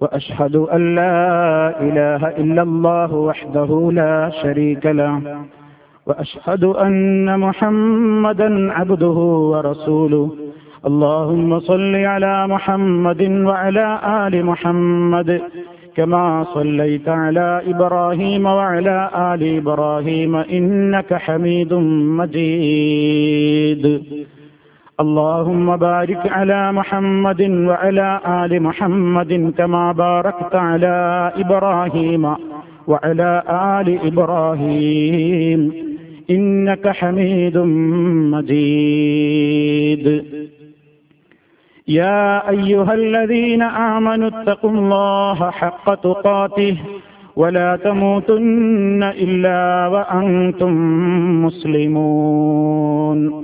وأشهد أن لا إله إلا الله وحده لا شريك له. وأشهد أن محمدا عبده ورسوله. اللهم صل على محمد وعلى آل محمد كما صليت على إبراهيم وعلى آل إبراهيم إنك حميد مجيد. اللهم بارك على محمد وعلى آل محمد كما باركت على إبراهيم وعلى آل إبراهيم. إنك حميد مجيد. يا أيها الذين آمنوا اتقوا الله حق تقاته ولا تموتن إلا وأنتم مسلمون.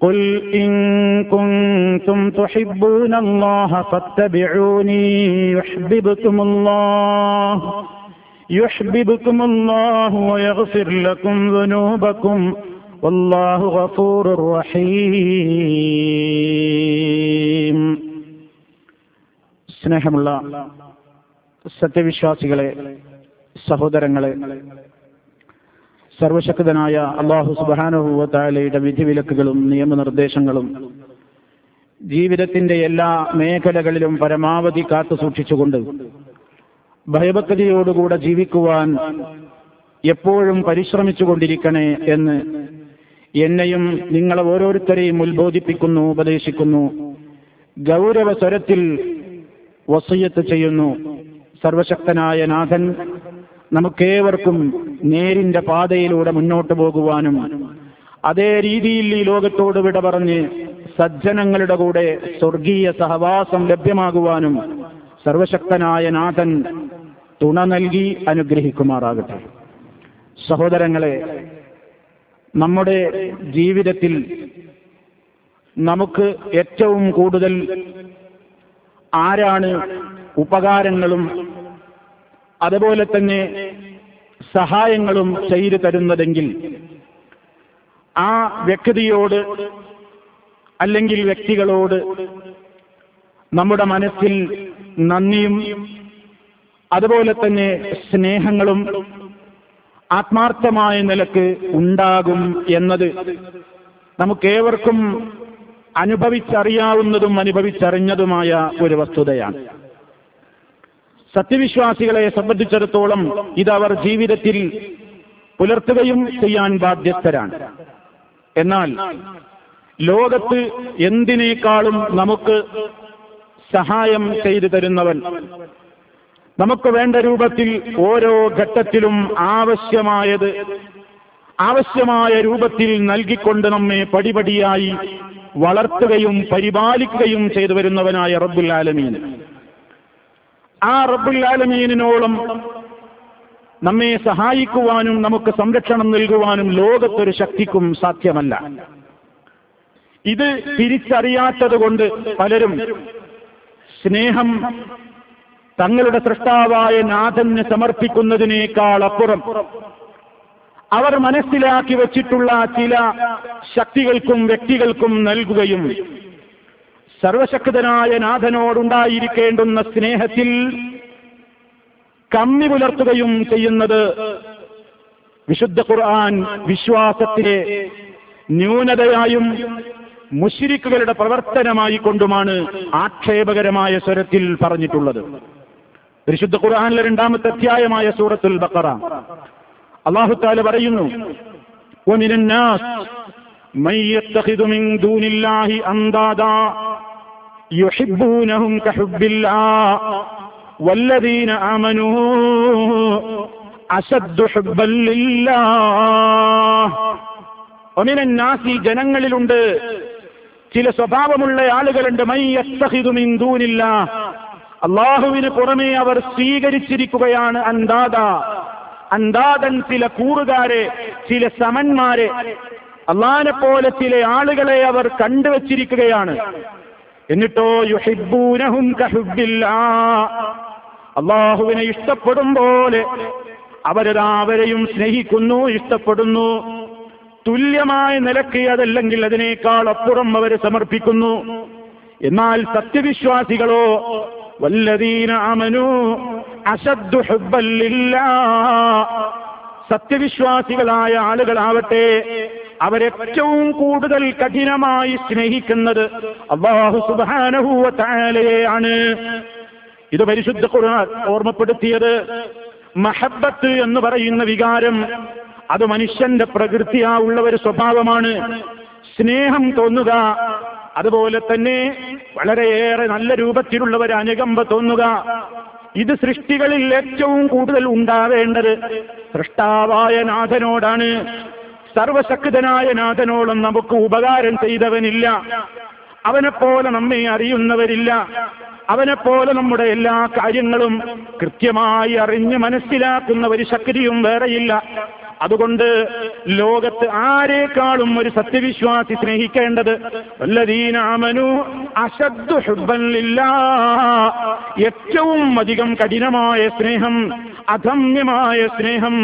قل إن كنتم تحبون الله فاتبعوني يحببكم الله يحببكم الله ويغفر لكم ذنوبكم والله غفور رحيم സ്നേഹമുള്ള സത്യവിശ്വാസികളെ സഹോദരങ്ങളെ സർവശക്തനായ അള്ളാഹു സുബാനുഭൂവത്താലയുടെ വിധിവിലക്കുകളും നിയമനിർദ്ദേശങ്ങളും ജീവിതത്തിന്റെ എല്ലാ മേഖലകളിലും പരമാവധി കാത്തു സൂക്ഷിച്ചുകൊണ്ട് ഭയഭക്തിയോടുകൂടെ ജീവിക്കുവാൻ എപ്പോഴും പരിശ്രമിച്ചുകൊണ്ടിരിക്കണേ എന്ന് എന്നെയും നിങ്ങളെ ഓരോരുത്തരെയും ഉത്ബോധിപ്പിക്കുന്നു ഉപദേശിക്കുന്നു ഗൗരവ സ്വരത്തിൽ വസയ്യത്ത് ചെയ്യുന്നു. സർവശക്തനായ നാഥൻ നമുക്കേവർക്കും നേരിന്റെ പാതയിലൂടെ മുന്നോട്ട് പോകുവാനും അതേ രീതിയിൽ ഈ ലോകത്തോട് വിട പറഞ്ഞ് സജ്ജനങ്ങളുടെ കൂടെ സ്വർഗീയ സഹവാസം ലഭ്യമാകുവാനും സർവശക്തനായ നാഥൻ തുണ നൽകി അനുഗ്രഹിക്കുമാറാകട്ടെ. സഹോദരങ്ങളെ നമ്മുടെ ജീവിതത്തിൽ നമുക്ക് ഏറ്റവും കൂടുതൽ ആരാണ് ഉപകാരങ്ങളും അതുപോലെ തന്നെ സഹായങ്ങളും ചെയ്തു തരുന്നതെങ്കിൽ ആ വ്യക്തിയോട് അല്ലെങ്കിൽ വ്യക്തികളോട് നമ്മുടെ മനസ്സിൽ നന്ദിയും അതുപോലെ തന്നെ സ്നേഹങ്ങളും ആത്മാർത്ഥമായ നിലയ്ക്ക് ഉണ്ടാകും എന്നത് നമുക്കേവർക്കും അനുഭവിച്ചറിയാവുന്നതും അനുഭവിച്ചറിഞ്ഞതുമായ ഒരു വസ്തുതയാണ്. സത്യവിശ്വാസികളെ സംബന്ധിച്ചിടത്തോളം ഇതവർ ജീവിതത്തിൽ പുലർത്തുകയും ചെയ്യാൻ ബാധ്യസ്ഥരാണ്. എന്നാൽ ലോകത്ത് എന്തിനേക്കാളും നമുക്ക് സഹായം ചെയ്തു തരുന്നവൻ നമുക്ക് വേണ്ട രൂപത്തിൽ ഓരോ ഘട്ടത്തിലും ആവശ്യമായത് ആവശ്യമായ രൂപത്തിൽ നൽകിക്കൊണ്ട് നമ്മെ പടിപടിയായി വളർത്തുകയും പരിപാലിക്കുകയും ചെയ്തു വരുന്നവനായ റബ്ബുൽ ആലമീൻ. ആ റബ്ബുല്ലാലമീനോളം നമ്മെ സഹായിക്കുവാനും നമുക്ക് സംരക്ഷണം നൽകുവാനും ലോകത്തൊരു ശക്തിക്കും സാധ്യമല്ല. ഇത് തിരിച്ചറിയാത്തത് കൊണ്ട് പലരും സ്നേഹം തങ്ങളുടെ സൃഷ്ടാവായ നാഥന് സമർപ്പിക്കുന്നതിനേക്കാൾ അപ്പുറം അവർ മനസ്സിലാക്കി വച്ചിട്ടുള്ള ചില ശക്തികൾക്കും വ്യക്തികൾക്കും നൽകുകയും സർവശക്തനായ നാഥനോടുണ്ടായിരിക്കേണ്ടുന്ന സ്നേഹത്തിൽ കമ്മി പുലർത്തുകയും ചെയ്യുന്നത് വിശുദ്ധ ഖുർആൻ വിശ്വാസത്തിലെ ന്യൂനതയായും മുഷിരിക്കുകളുടെ പ്രവർത്തനമായി കൊണ്ടുമാണ് ആക്ഷേപകരമായ സ്വരത്തിൽ പറഞ്ഞിട്ടുള്ളത്. വിശുദ്ധ ഖുർആാനിലെ രണ്ടാമത്തെ അധ്യായമായ സൂറത്തുൽ ബക്കറ അള്ളാഹു പറയുന്നു ഒമിനന്നാസ് മയ്യത്തഹിദുമിൻ ദൂനില്ലാഹി അന്താദാ യുഹിബൂനഹും കഹുബില്ലാ വല്ലദീന ആമനൂ അസദ്ദു ഹുബ്ബല്ലില്ലാ ഒമിന നാസി ജനങ്ങളിലുണ്ട് ചില സ്വഭാവമുള്ള ആളുകളുണ്ട് മൈയത്തഹിതുമിൻ ദൂനില്ല. അള്ളാഹുവിന് പുറമേ അവർ സ്വീകരിച്ചിരിക്കുകയാണ് അന്താദ. അന്താദൻ ചില കൂറുകാരെ ചില സമന്മാരെ അള്ളാനെ പോലെ ചില ആളുകളെ അവർ കണ്ടുവച്ചിരിക്കുകയാണ്. എന്നിട്ടോ യുഹിബൂനഹും അള്ളാഹുവിനെ ഇഷ്ടപ്പെടും പോലെ അവരതാ അവരെയും സ്നേഹിക്കുന്നു ഇഷ്ടപ്പെടുന്നു. തുല്യമായ നിലയ്ക്ക് അതല്ലെങ്കിൽ അതിനേക്കാൾ അപ്പുറം അവരെ സമർപ്പിക്കുന്നു. എന്നാൽ സത്യവിശ്വാസികളോ വല്ലതീന അമനു അശദ്ദു സത്യവിശ്വാസികളായ ആളുകളാവട്ടെ അവരേറ്റവും കൂടുതൽ കഠിനമായി സ്നേഹിക്കുന്നത് അള്ളാഹു സുബാനഹൂവ താലയെയാണ് ഇത് പരിശുദ്ധ ഖുർആൻ ഓർമ്മപ്പെടുത്തിയത്. മഹബത്ത് എന്ന് പറയുന്ന വികാരം അത് മനുഷ്യന്റെ പ്രകൃതിയാ ഉള്ള ഒരു സ്വഭാവമാണ്. സ്നേഹം തോന്നുക അതുപോലെ തന്നെ വളരെയേറെ നല്ല രൂപത്തിലുള്ള ഒരു അനുകമ്പ തോന്നുക. ഇത് സൃഷ്ടികളിൽ ഏറ്റവും കൂടുതൽ ഉണ്ടാവേണ്ടത് സൃഷ്ടാവായ നാഥനോടാണ്. സർവശക്തനായ നാഥനോളം നമുക്ക് ഉപകാരം ചെയ്തവനില്ല. അവനെപ്പോലെ നമ്മെ അറിയുന്നവരില്ല. അവനെപ്പോലെ നമ്മുടെ എല്ലാ കാര്യങ്ങളും കൃത്യമായി അറിഞ്ഞ് മനസ്സിലാക്കുന്ന ഒരു ശക്തിയും വേറെയില്ല. അതുകൊണ്ട് ലോകത്ത് ആരേക്കാളും ഒരു സത്യവിശ്വാസി സ്നേഹിക്കേണ്ടത് ഏറ്റവും അധികം കഠിനമായ സ്നേഹം അധമ്യമായ സ്നേഹം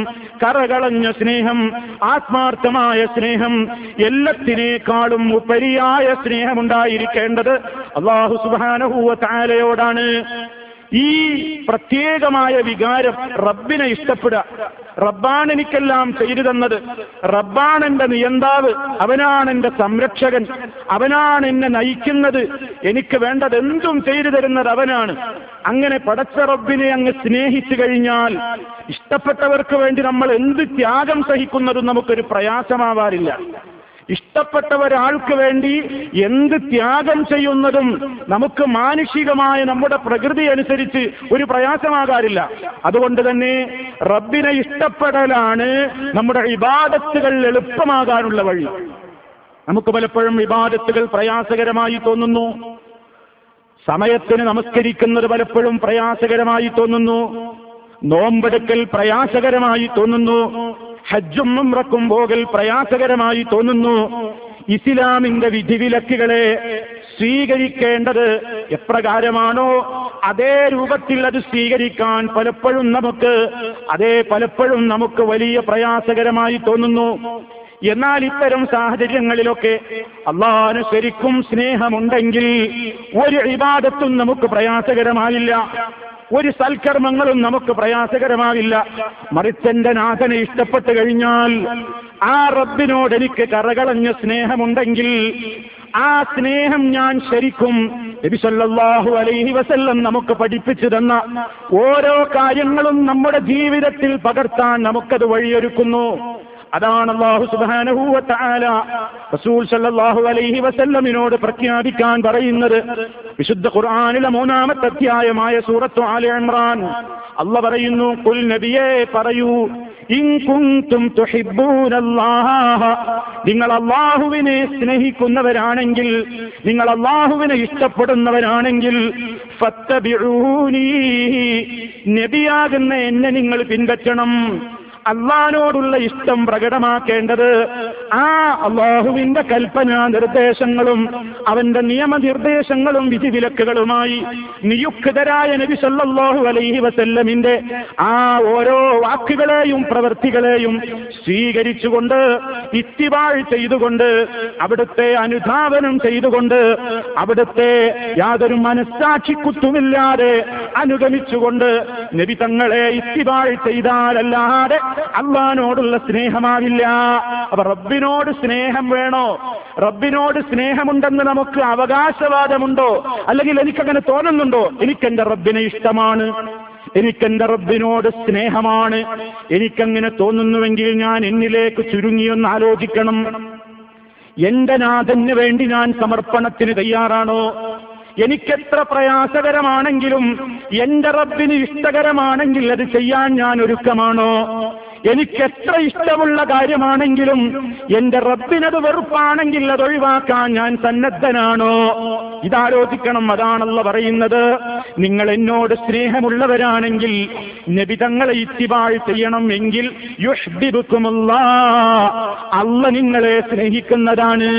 കറകളഞ്ഞ സ്നേഹം ആത്മാർത്ഥമായ സ്നേഹം എല്ലാത്തിനേക്കാളും ഉപരിയായ സ്നേഹമുണ്ടായിരിക്കേണ്ടത് അള്ളാഹു സുബാനഹൂവ താലയോടാണ് ഈ പ്രത്യേകമായ വികാരം റബ്ബിനെ ഇഷ്ടപ്പെടുക. റബ്ബാണ് എനിക്കെല്ലാം ചെയ്തു തന്നത്. റബ്ബാണ് എന്റെ നിയന്താവ്. അവനാണ് എന്റെ സംരക്ഷകൻ. അവനാണ് എന്നെ നയിക്കുന്നത്. എനിക്ക് വേണ്ടത് എന്തും ചെയ്തു തരുന്നത് അവനാണ്. അങ്ങനെ പടച്ച റബ്ബിനെ അങ്ങ് സ്നേഹിച്ചു കഴിഞ്ഞാൽ ഇഷ്ടപ്പെട്ടവർക്ക് വേണ്ടി നമ്മൾ എന്ത് ത്യാഗം സഹിക്കുന്നതും നമുക്കൊരു പ്രയാസമാവാറില്ല. ഇഷ്ടപ്പെട്ട ഒരാൾക്ക് വേണ്ടി എന്ത് ത്യാഗം ചെയ്യുന്നതും നമുക്ക് മാനുഷികമായ നമ്മുടെ പ്രകൃതി അനുസരിച്ച് ഒരു പ്രയാസമാകാറില്ല. അതുകൊണ്ട് തന്നെ റബ്ബിനെ ഇഷ്ടപ്പെടലാണ് നമ്മുടെ ഇബാദത്തുകൾ എളുപ്പമാകാനുള്ള വഴി. നമുക്ക് പലപ്പോഴും ഇബാദത്തുകൾ പ്രയാസകരമായി തോന്നുന്നു. സമയത്തിന് നമസ്കരിക്കുന്നത് പലപ്പോഴും പ്രയാസകരമായി തോന്നുന്നു. നോമ്പെടുക്കൽ പ്രയാസകരമായി തോന്നുന്നു. ഹജ്ജും ഉംറക്കും പോകൽ പ്രയാസകരമായി തോന്നുന്നു. ഇസ്ലാമിന്റെ വിധിവിലക്കുകളെ സ്വീകരിക്കേണ്ടത് എപ്രകാരമാണോ? അതേ രൂപത്തിൽ അത് സ്വീകരിക്കാൻ പലപ്പോഴും നമുക്ക് അതേ പലപ്പോഴും നമുക്ക് വലിയ പ്രയാസകരമായി തോന്നുന്നു. എന്നാൽ ഇത്തരം സാഹചര്യങ്ങളിലൊക്കെ അള്ളാഹന് ശരിക്കും സ്നേഹമുണ്ടെങ്കിൽ ഒരു വിവാദത്തും നമുക്ക് പ്രയാസകരമായില്ല. ഒരു സൽക്കർമ്മങ്ങളും നമുക്ക് പ്രയാസകരമാവില്ല. മറിച്ചെന്റെ നാഥനെ ഇഷ്ടപ്പെട്ടു കഴിഞ്ഞാൽ ആ റബ്ബിനോട് എനിക്ക് കറകളഞ്ഞ സ്നേഹമുണ്ടെങ്കിൽ ആ സ്നേഹം ഞാൻ ശരിക്കും നബിസല്ലാഹു അലൈഹി വസല്ലം നമുക്ക് പഠിപ്പിച്ചു തന്ന ഓരോ കാര്യങ്ങളും നമ്മുടെ ജീവിതത്തിൽ പകർത്താൻ നമുക്കത് വഴിയൊരുക്കുന്നു. അതാണ് അള്ളാഹു സുബാനഹൂവ തആല റസൂൽ അലൈഹി വസല്ലമിനോട് പ്രഖ്യാപിക്കാൻ പറയുന്നത്. വിശുദ്ധ ഖുർആാനിലെ മൂന്നാമത്തെ അധ്യായമായ സൂറത്തു ആല ഇമ്രാൻ. അല്ല പറയുന്നു കുൽ നബിയെ പറയൂ നിങ്ങൾ അള്ളാഹുവിനെ സ്നേഹിക്കുന്നവരാണെങ്കിൽ നിങ്ങൾ അള്ളാഹുവിനെ ഇഷ്ടപ്പെടുന്നവരാണെങ്കിൽ നബിയാകുന്ന എന്നെ നിങ്ങൾ പിൻപറ്റണം. അള്ളഹാനോടുള്ള ഇഷ്ടം പ്രകടമാക്കേണ്ടത് ആ അള്ളാഹുവിന്റെ കൽപ്പന നിർദ്ദേശങ്ങളും അവന്റെ നിയമനിർദ്ദേശങ്ങളും വിധിവിലക്കുകളുമായി നിയുക്തരായ നബി സല്ലാഹു അലൈഹി വസല്ലമിന്റെ ആ ഓരോ വാക്കുകളെയും പ്രവൃത്തികളെയും സ്വീകരിച്ചുകൊണ്ട് ഇത്തിവാൾ ചെയ്തുകൊണ്ട് അവിടുത്തെ അനുധാവനം ചെയ്തുകൊണ്ട് അവിടുത്തെ യാതൊരു മനസ്സാക്ഷിക്കുത്തുമില്ലാതെ അനുഗമിച്ചുകൊണ്ട് നബി തങ്ങളെ ഇത്തിവാൾ ചെയ്താലല്ലാതെ അള്ളഹാനോടുള്ള സ്നേഹമാവില്ല അപ്പൊ റബ്ബിനോട് സ്നേഹം വേണോ? റബ്ബിനോട് സ്നേഹമുണ്ടെന്ന് നമുക്ക് അവകാശവാദമുണ്ടോ? അല്ലെങ്കിൽ എനിക്കങ്ങനെ തോന്നുന്നുണ്ടോ? എനിക്കെന്റെ റബ്ബിനെ ഇഷ്ടമാണ്. എനിക്കെന്റെ റബ്ബിനോട് സ്നേഹമാണ്. എനിക്കങ്ങനെ തോന്നുന്നുവെങ്കിൽ ഞാൻ എന്നിലേക്ക് ചുരുങ്ങിയൊന്ന് ആലോചിക്കണം. എന്റെ നാഥന് വേണ്ടി ഞാൻ സമർപ്പണത്തിന് തയ്യാറാണോ? എനിക്കെത്ര പ്രയാസകരമാണെങ്കിലും എന്റെ റബ്ബിന് ഇഷ്ടകരമാണെങ്കിൽ അത് ചെയ്യാൻ ഞാൻ ഒരുക്കമാണോ? എനിക്കെത്ര ഇഷ്ടമുള്ള കാര്യമാണെങ്കിലും എന്റെ റബ്ബിനത് വെറുപ്പാണെങ്കിൽ അത് ഒഴിവാക്കാൻ ഞാൻ സന്നദ്ധനാണോ? ഇതാലോചിക്കണം അതാണല്ല പറയുന്നത്. നിങ്ങൾ എന്നോട് സ്നേഹമുള്ളവരാണെങ്കിൽ നബിതങ്ങളെ ഇത്തിവാൾ ചെയ്യണം എങ്കിൽ യുഷ്ബിബുക്കുമുള്ള അല്ല നിങ്ങളെ സ്നേഹിക്കുന്നതാണ്.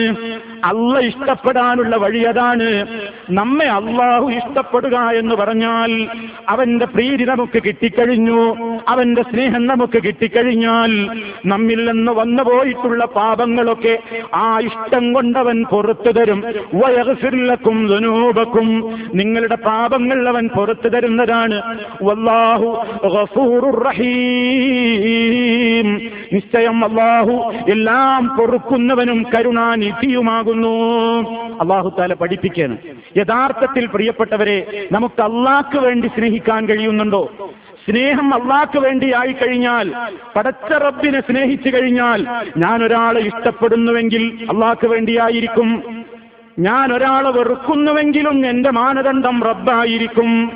അല്ല ഇഷ്ടപ്പെടാനുള്ള വഴി അതാണ്. നമ്മെ അള്ളാഹു ഇഷ്ടപ്പെടുക എന്ന് പറഞ്ഞാൽ അവന്റെ പ്രീതി നമുക്ക് കിട്ടിക്കഴിഞ്ഞു അവന്റെ സ്നേഹം നമുക്ക് കിട്ടിക്കഴിഞ്ഞാൽ നമ്മിൽ നിന്ന് വന്നു പോയിട്ടുള്ള പാപങ്ങളൊക്കെ ആ ഇഷ്ടം കൊണ്ടവൻ പുറത്തു തരും. വയസ്സില്ലക്കും ധനൂപക്കും നിങ്ങളുടെ പാപങ്ങൾ അവൻ പുറത്തു തരുന്നതാണ്. റഹീം. നിശ്ചയം അള്ളാഹു എല്ലാം പൊറുക്കുന്നവനും കരുണാനിധിയുമാകുന്നു. അള്ളാഹു താല പഠിപ്പിക്കാണ് യഥാർത്ഥത്തിൽ പ്രിയപ്പെട്ടവരെ നമുക്ക് അള്ളാഹ്ക്ക് വേണ്ടി സ്നേഹിക്കാൻ കഴിയുന്നുണ്ടോ? സ്നേഹം അള്ളാഹ്ക്ക് വേണ്ടി ആയി കഴിഞ്ഞാൽ പടച്ച റബ്ബിനെ സ്നേഹിച്ചു കഴിഞ്ഞാൽ ഞാൻ ഒരാളെ ഇഷ്ടപ്പെടുന്നുവെങ്കിൽ അള്ളാഹ്ക്ക് വേണ്ടിയായിരിക്കും. ഞാൻ ഒരാളെ വെറുക്കുന്നുവെങ്കിലും എന്റെ മാനദണ്ഡം റബ്ബായിരിക്കും.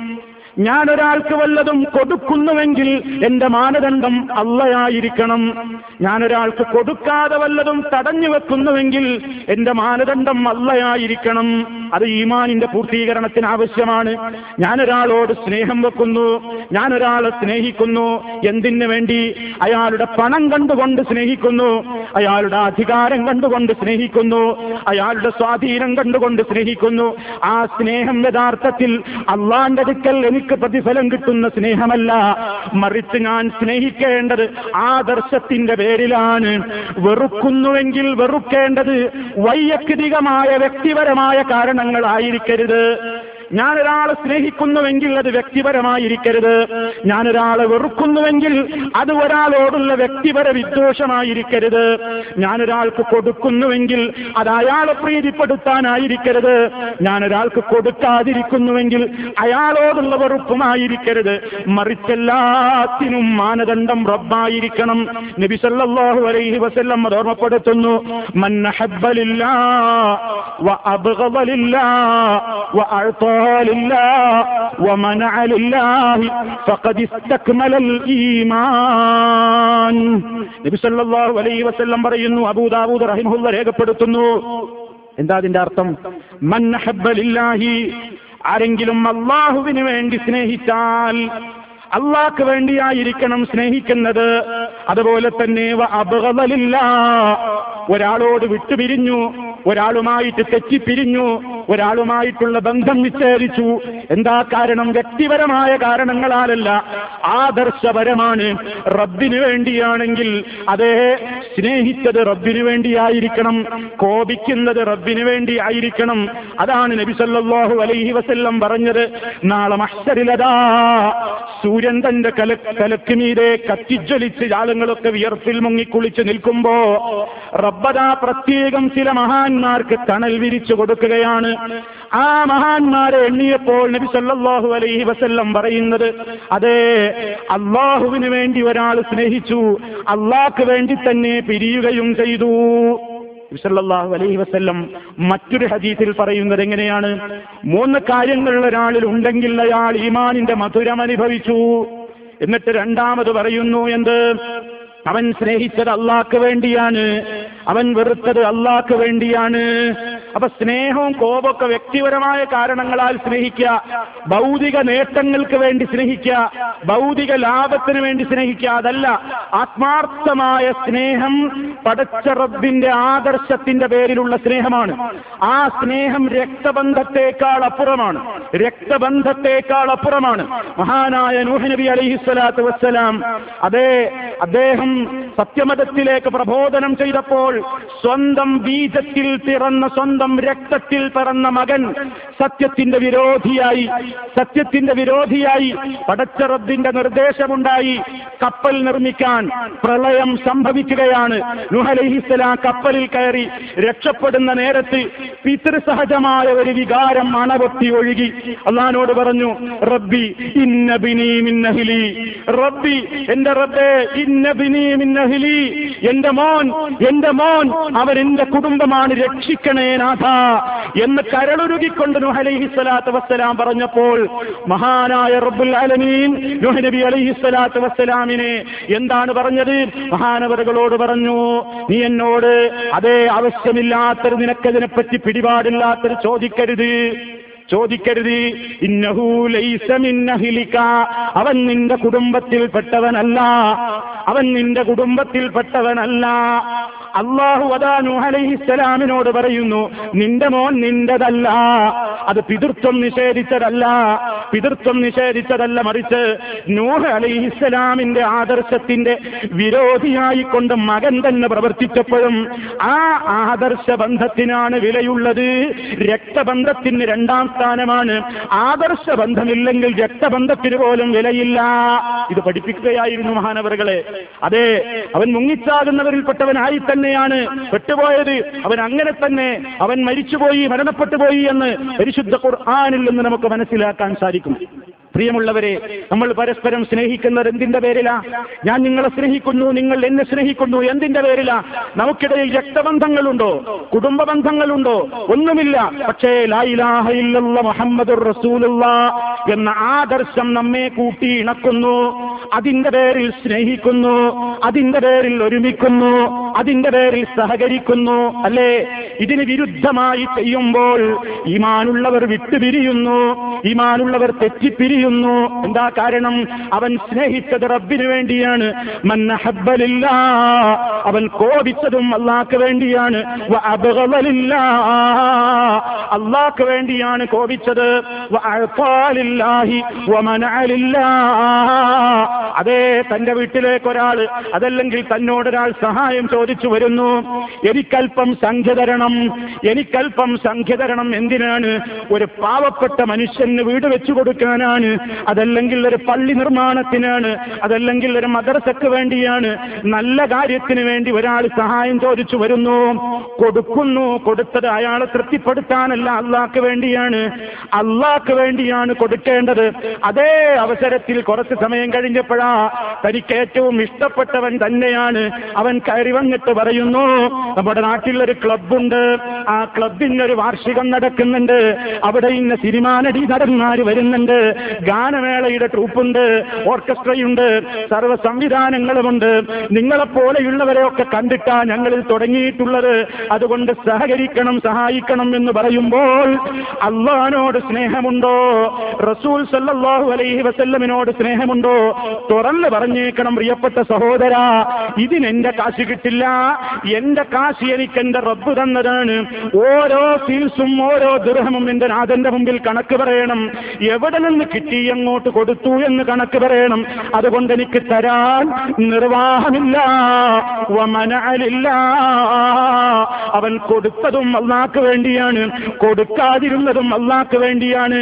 ഞാൻ ഒരാൾക്ക് വല്ലതും കൊടുക്കുന്നുവെങ്കിൽ എന്റെ മാനദണ്ഡം അള്ളയായിരിക്കണം. ഞാൻ ഒരാൾക്ക് കൊടുക്കാതെ വല്ലതും തടഞ്ഞു വെക്കുന്നുവെങ്കിൽ എന്റെ മാനദണ്ഡം അള്ളയായിരിക്കണം. അത് ഈമാനിന്റെ പൂർത്തീകരണത്തിന് ആവശ്യമാണ്. ഞാൻ ഒരാളോട് സ്നേഹം വെക്കുന്നു. ഞാൻ ഒരാളെ സ്നേഹിക്കുന്നു. എന്തിനു വേണ്ടി? അയാളുടെ പണം കണ്ടുകൊണ്ട് സ്നേഹിക്കുന്നു. അയാളുടെ അധികാരം കണ്ടുകൊണ്ട് സ്നേഹിക്കുന്നു. അയാളുടെ സ്വാധീനം കണ്ടുകൊണ്ട് സ്നേഹിക്കുന്നു. ആ സ്നേഹം യഥാർത്ഥത്തിൽ അള്ളാന്റെ അടുക്കൽ എനിക്ക് പ്രതിഫലം കിട്ടുന്ന സ്നേഹമല്ല. മറിച്ച് ഞാൻ സ്നേഹിക്കേണ്ടത് ആദർശത്തിന്റെ പേരിലാണ്. വെറുക്കുന്നുവെങ്കിൽ വെറുക്കേണ്ടത് വൈയക്തികമായ വ്യക്തിപരമായ കാരണങ്ങളായിരിക്കരുത്. ഞാനൊരാളെ സ്നേഹിക്കുന്നുവെങ്കിൽ അത് വ്യക്തിപരമായിരിക്കരുത്. ഞാൻ ഒരാളെ വെറുക്കുന്നുവെങ്കിൽ അത് ഒരാളോടുള്ള വ്യക്തിപര വിദ്വേഷമായിരിക്കരുത്. ഞാൻ ഒരാൾക്ക് കൊടുക്കുന്നുവെങ്കിൽ അത് അയാളെ പ്രീതിപ്പെടുത്താനായിരിക്കരുത്. ഞാനൊരാൾക്ക് കൊടുക്കാതിരിക്കുന്നുവെങ്കിൽ അയാളോടുള്ള വെറുപ്പുമായിരിക്കരുത്. മറിച്ചെല്ലാത്തിനും മാനദണ്ഡം റബ്ബായിരിക്കണം. നബിസല്ലാഹു അലൈഹി വസല്ലം അത് ഓർമ്മപ്പെടുത്തുന്നു. മൻ അഹബ്ബലില്ലാ വ അബ്ഗദലില്ലാ വ അഅ്താ لله ومنع لله فقد استكمل الإيمان നബി സല്ലല്ലാഹു അലൈഹി വസല്ലം പറയുന്നു അബൂദാവൂദ് റഹിമഹുല്ല രേഖപ്പെടുത്തുന്നു എന്താ അതിന്റെ അർത്ഥം മൻ അഹബ്ബ ലില്ലാഹി ആരെങ്കിലും അള്ളാഹുവിന് വേണ്ടി സ്നേഹിച്ചാൽ അള്ളാഹ്ക്ക് വേണ്ടിയായിരിക്കണം സ്നേഹിക്കുന്നത് അതുപോലെ തന്നെ വ അബ്ഗദലില്ല ഒരാളോട് വിട്ടുപിരിഞ്ഞു ഒരാളുമായിട്ട് തെറ്റിപ്പിരിഞ്ഞു ഒരാളുമായിട്ടുള്ള ബന്ധം വിച്ഛേദിച്ചു. എന്താ കാരണം? വ്യക്തിപരമായ കാരണങ്ങളാലല്ല ആദർശപരമാണ്. റബ്ബിനു വേണ്ടിയാണെങ്കിൽ അതേ സ്നേഹിച്ചത് റബ്ബിന് വേണ്ടിയായിരിക്കണം കോപിക്കുന്നത് റബ്ബിനു വേണ്ടി ആയിരിക്കണം അതാണ് നബി സല്ലല്ലാഹു അലൈഹി വസല്ലം പറഞ്ഞത് നാളെ മഷ്ടരിലതാ സൂര്യൻ തന്റെ കല കലക്കിനീരെ കത്തിജ്വലിച്ച് ജാലങ്ങളൊക്കെ വിയർപ്പിൽ മുങ്ങിക്കുളിച്ച് നിൽക്കുമ്പോ റബ്ബദാ പ്രത്യേകം ചില മഹാന്മാർക്ക് തണൽ വിരിച്ചു കൊടുക്കുകയാണ്. ആ മഹാന്മാരെ എണ്ണിയപ്പോൾ നബി സല്ലാഹു അലൈഹി വസല്ലം പറയുന്നത് അതെ അള്ളാഹുവിന് വേണ്ടി ഒരാൾ സ്നേഹിച്ചു അള്ളാഹ്ക്ക് വേണ്ടി തന്നെ പിരിയുകയും ചെയ്തു. സല്ലല്ലാഹു അലൈഹി വസല്ലം മറ്റൊരു ഹദീസിൽ പറയുന്നത് എങ്ങനെയാണ്? മൂന്ന് കാര്യങ്ങൾ ഒരാളിൽ ഉണ്ടെങ്കിൽ അയാൾ ഈമാനിന്റെ മധുരം അനുഭവിച്ചു. എന്നിട്ട് രണ്ടാമത് പറയുന്നു എന്ത്? അവൻ സ്നേഹിച്ചത് അള്ളാഹ്ക്ക് വേണ്ടിയാണ്. അവൻ വെറുത്തത് അള്ളാഹ്ക്ക് വേണ്ടിയാണ് അപ്പൊ സ്നേഹവും കോപമൊക്കെ വ്യക്തിപരമായ കാരണങ്ങളാൽ സ്നേഹിക്കുക. ഭൗതിക നേട്ടങ്ങൾക്ക് വേണ്ടി സ്നേഹിക്കുക. ഭൗതിക ലാഭത്തിന് വേണ്ടി സ്നേഹിക്കുക. അതല്ല ആത്മാർത്ഥമായ സ്നേഹം പടച്ച റബ്ബിന്റെ ആദർശത്തിന്റെ പേരിലുള്ള സ്നേഹമാണ്. ആ സ്നേഹം രക്തബന്ധത്തെക്കാൾ അപ്പുറമാണ്. രക്തബന്ധത്തെക്കാൾ അപ്പുറമാണ്. മഹാനായ നൂഹ് നബി അലൈഹി സ്വലാത്തു വസ്സലാം അതേ അദ്ദേഹം സത്യമതത്തിലേക്ക് പ്രബോധനം ചെയ്തപ്പോൾ സ്വന്തം ബീജത്തിൽ പിറന്ന സ്വന്തം സ്വന്തം രക്തത്തിൽ പിറന്ന മകൻ സത്യത്തിന്റെ വിരോധിയായി സത്യത്തിന്റെ വിരോധിയായി പടച്ചറബിന്റെ നിർദ്ദേശമുണ്ടായി കപ്പൽ നിർമ്മിക്കാൻ പ്രളയം സംഭവിക്കുകയാണ്. നുഹലഹിസ്ലാം കപ്പലിൽ കയറി രക്ഷപ്പെടുന്ന നേരത്ത് പിതൃസഹജമായ ഒരു വികാരം അണവൊത്തി ഒഴുകി. അള്ളഹാനോട് പറഞ്ഞു റബ്ബി ഇന്ന ബിനി മിന്നഹിലി റബ്ബി എന്റെ റബ്ബേ ഇന്ന ബിനി മിന്നഹിലി എന്റെ മോൻ എന്റെ മോൻ അവൻ കുടുംബമാണ്. രക്ഷിക്കണേ നാഥ എന്ന് കരളുരുകിക്കൊണ്ട് വസ്സലാം പറഞ്ഞപ്പോൾ മഹാനായ റബ്ബുൽ നബി അലൈഹി വസ്സലാമിനെ എന്താണ് പറഞ്ഞത്? മഹാനവറുകളോട് പറഞ്ഞു നീ എന്നോട് അതേ ആവശ്യമില്ലാത്തൊരു നിനക്കതിനെപ്പറ്റി പിടിപാടില്ലാത്തൊരു ചോദിക്കരുത്. ചോദിക്കരുത്. അവൻ നിന്റെ കുടുംബത്തിൽപ്പെട്ടവനല്ല. അവൻ നിന്റെ കുടുംബത്തിൽപ്പെട്ടവനല്ല. അള്ളാഹു അതാ നൂഹ് അലൈഹിസ്സലാമിനോട് പറയുന്നു നിന്റെ മോൻ നിന്റെതല്ല. അത് പിതൃത്വം നിഷേധിച്ചതല്ല. പിതൃത്വം നിഷേധിച്ചതല്ല മറിച്ച് നൂഹ് അലൈഹിസ്സലാമിന്റെ ആദർശത്തിന്റെ വിരോധിയായി കൊണ്ട് മകൻ തന്നെ പ്രവർത്തിച്ചപ്പോഴും ആ ആദർശ ബന്ധത്തിനാണ് വിലയുള്ളത്. രക്തബന്ധത്തിന് രണ്ടാം സ്ഥാനമാണ് ആദർശ ബന്ധമില്ലെങ്കിൽ രക്തബന്ധത്തിന് പോലും വിലയില്ല. ഇത് പഠിപ്പിക്കുകയായിരുന്നു മഹാനവറുകളെ. അതെ അവൻ മുങ്ങിച്ചാകുന്നവരിൽപ്പെട്ടവനായി തന്നെയാണ് പെട്ടുപോയത് അവൻ അങ്ങനെ തന്നെ. അവൻ മരിച്ചുപോയി മരണപ്പെട്ടുപോയി എന്ന് പരിശുദ്ധ ഖുർആാനിൽ നിന്ന് നമുക്ക് മനസ്സിലാക്കാൻ സാധിക്കും. പ്രിയമുള്ളവരെ നമ്മൾ പരസ്പരം സ്നേഹിക്കുന്നത് എന്തിന്റെ പേരിലാ? ഞാൻ നിങ്ങളെ സ്നേഹിക്കുന്നു നിങ്ങൾ എന്നെ സ്നേഹിക്കുന്നു എന്തിന്റെ പേരിലാ? നമുക്കിടയിൽ രക്തബന്ധങ്ങളുണ്ടോ? കുടുംബ ബന്ധങ്ങളുണ്ടോ ഒന്നുമില്ല. പക്ഷേ മുഹമ്മദ് റസൂലുള്ള എന്ന ആദർശം നമ്മെ കൂട്ടി ഇണക്കുന്നു അതിന്റെ പേരിൽ സ്നേഹിക്കുന്നു അതിന്റെ പേരിൽ ഒരുമിക്കുന്നു അതിന്റെ പേരിൽ സഹകരിക്കുന്നു അല്ലേ? ഇതിന് വിരുദ്ധമായി ചെയ്യുമ്പോൾ ഇമാനുള്ളവർ വിട്ടുപിരിയുന്നു ഇമാനുള്ളവർ തെറ്റിപ്പിരിയുന്നു. എന്താ കാരണം? അവൻ സ്നേഹിച്ചത് റബ്ബിന് വേണ്ടിയാണ്. മന്നഹബലില്ല അവൻ കോപിച്ചതും അള്ളാഹ്ക്ക് വേണ്ടിയാണ്. അള്ളാഹ്ക്ക് വേണ്ടിയാണ് കോപിച്ചത്. അതേ തന്റെ വീട്ടിലേക്ക് ഒരാൾ അതല്ലെങ്കിൽ തന്നോടൊരാൾ സഹായം ചോദിച്ചു വരുന്നു. എനിക്കൽപ്പം സംഖ്യ തരണം. എനിക്കൽപ്പം സംഖ്യ തരണം എന്തിനാണ്? ഒരു പാവപ്പെട്ട മനുഷ്യന് വീട് വെച്ചു കൊടുക്കാനാണ്. അതല്ലെങ്കിൽ ഒരു പള്ളി നിർമ്മാണത്തിനാണ് അതല്ലെങ്കിൽ ഒരു മദർസക്ക് വേണ്ടിയാണ് നല്ല കാര്യത്തിന് വേണ്ടി ഒരാൾ സഹായം ചോദിച്ചു വരുന്നു. കൊടുക്കുന്നു കൊടുത്തത് അയാളെ തൃപ്തിപ്പെടുത്താനല്ല അള്ളാഹ്ക്ക് വേണ്ടിയാണ്. അള്ളാഹ്ക്ക് വേണ്ടിയാണ് കൊടുക്കേണ്ടത്. അതേ അവസരത്തിൽ കുറച്ച് സമയം കഴിഞ്ഞപ്പോഴാ തനിക്ക് ഏറ്റവും ഇഷ്ടപ്പെട്ടവൻ തന്നെയാണ്. അവൻ കയറി വന്നിട്ട് പറയുന്നു നമ്മുടെ നാട്ടിൽ ഒരു ക്ലബുണ്ട് ആ ക്ലബിന് ഒരു വാർഷികം നടക്കുന്നുണ്ട്. അവിടെ ഇന്ന സിനിമാ നടി നടന്മാര് വരുന്നുണ്ട്. ഗാനമേളയുടെ ട്രൂപ്പുണ്ട് ഓർക്കസ്ട്രയുണ്ട് സർവ സംവിധാനങ്ങളുമുണ്ട്. നിങ്ങളെപ്പോലെയുള്ളവരെയൊക്കെ കണ്ടിട്ടാ ഞങ്ങളിൽ തുടങ്ങിയിട്ടുള്ളത്. അതുകൊണ്ട് സഹകരിക്കണം സഹായിക്കണം എന്ന് പറയുമ്പോൾ അള്ളഹാനോട് സ്നേഹമുണ്ടോ? റസൂൽ സല്ലാഹു അലൈഹി വസല്ലമിനോട് സ്നേഹമുണ്ടോ? തുറന്ന് പറഞ്ഞേക്കണം പ്രിയപ്പെട്ട സഹോദര ഇതിനെന്റെ കാശ് കിട്ടില്ല. എന്റെ കാശി എനിക്ക് എന്റെ റബ്ബ് തന്നതാണ്. ഓരോ ഫീൽസും ഓരോ ദൃഹമും എന്റെ നാഥന്റെ മുമ്പിൽ കണക്ക് പറയണം. എവിടെ നിന്ന് കിട്ടി എങ്ങോട്ട് കൊടുത്തു എന്ന് കണക്ക് പറയണം. അതുകൊണ്ട് എനിക്ക് തരാൻ നിർവാഹമില്ല. വമനാലില്ല അവൻ കൊടുത്തതും അള്ളാക്ക് വേണ്ടിയാണ്. കൊടുക്കാതിരുന്നതും അള്ളാക്ക് വേണ്ടിയാണ്.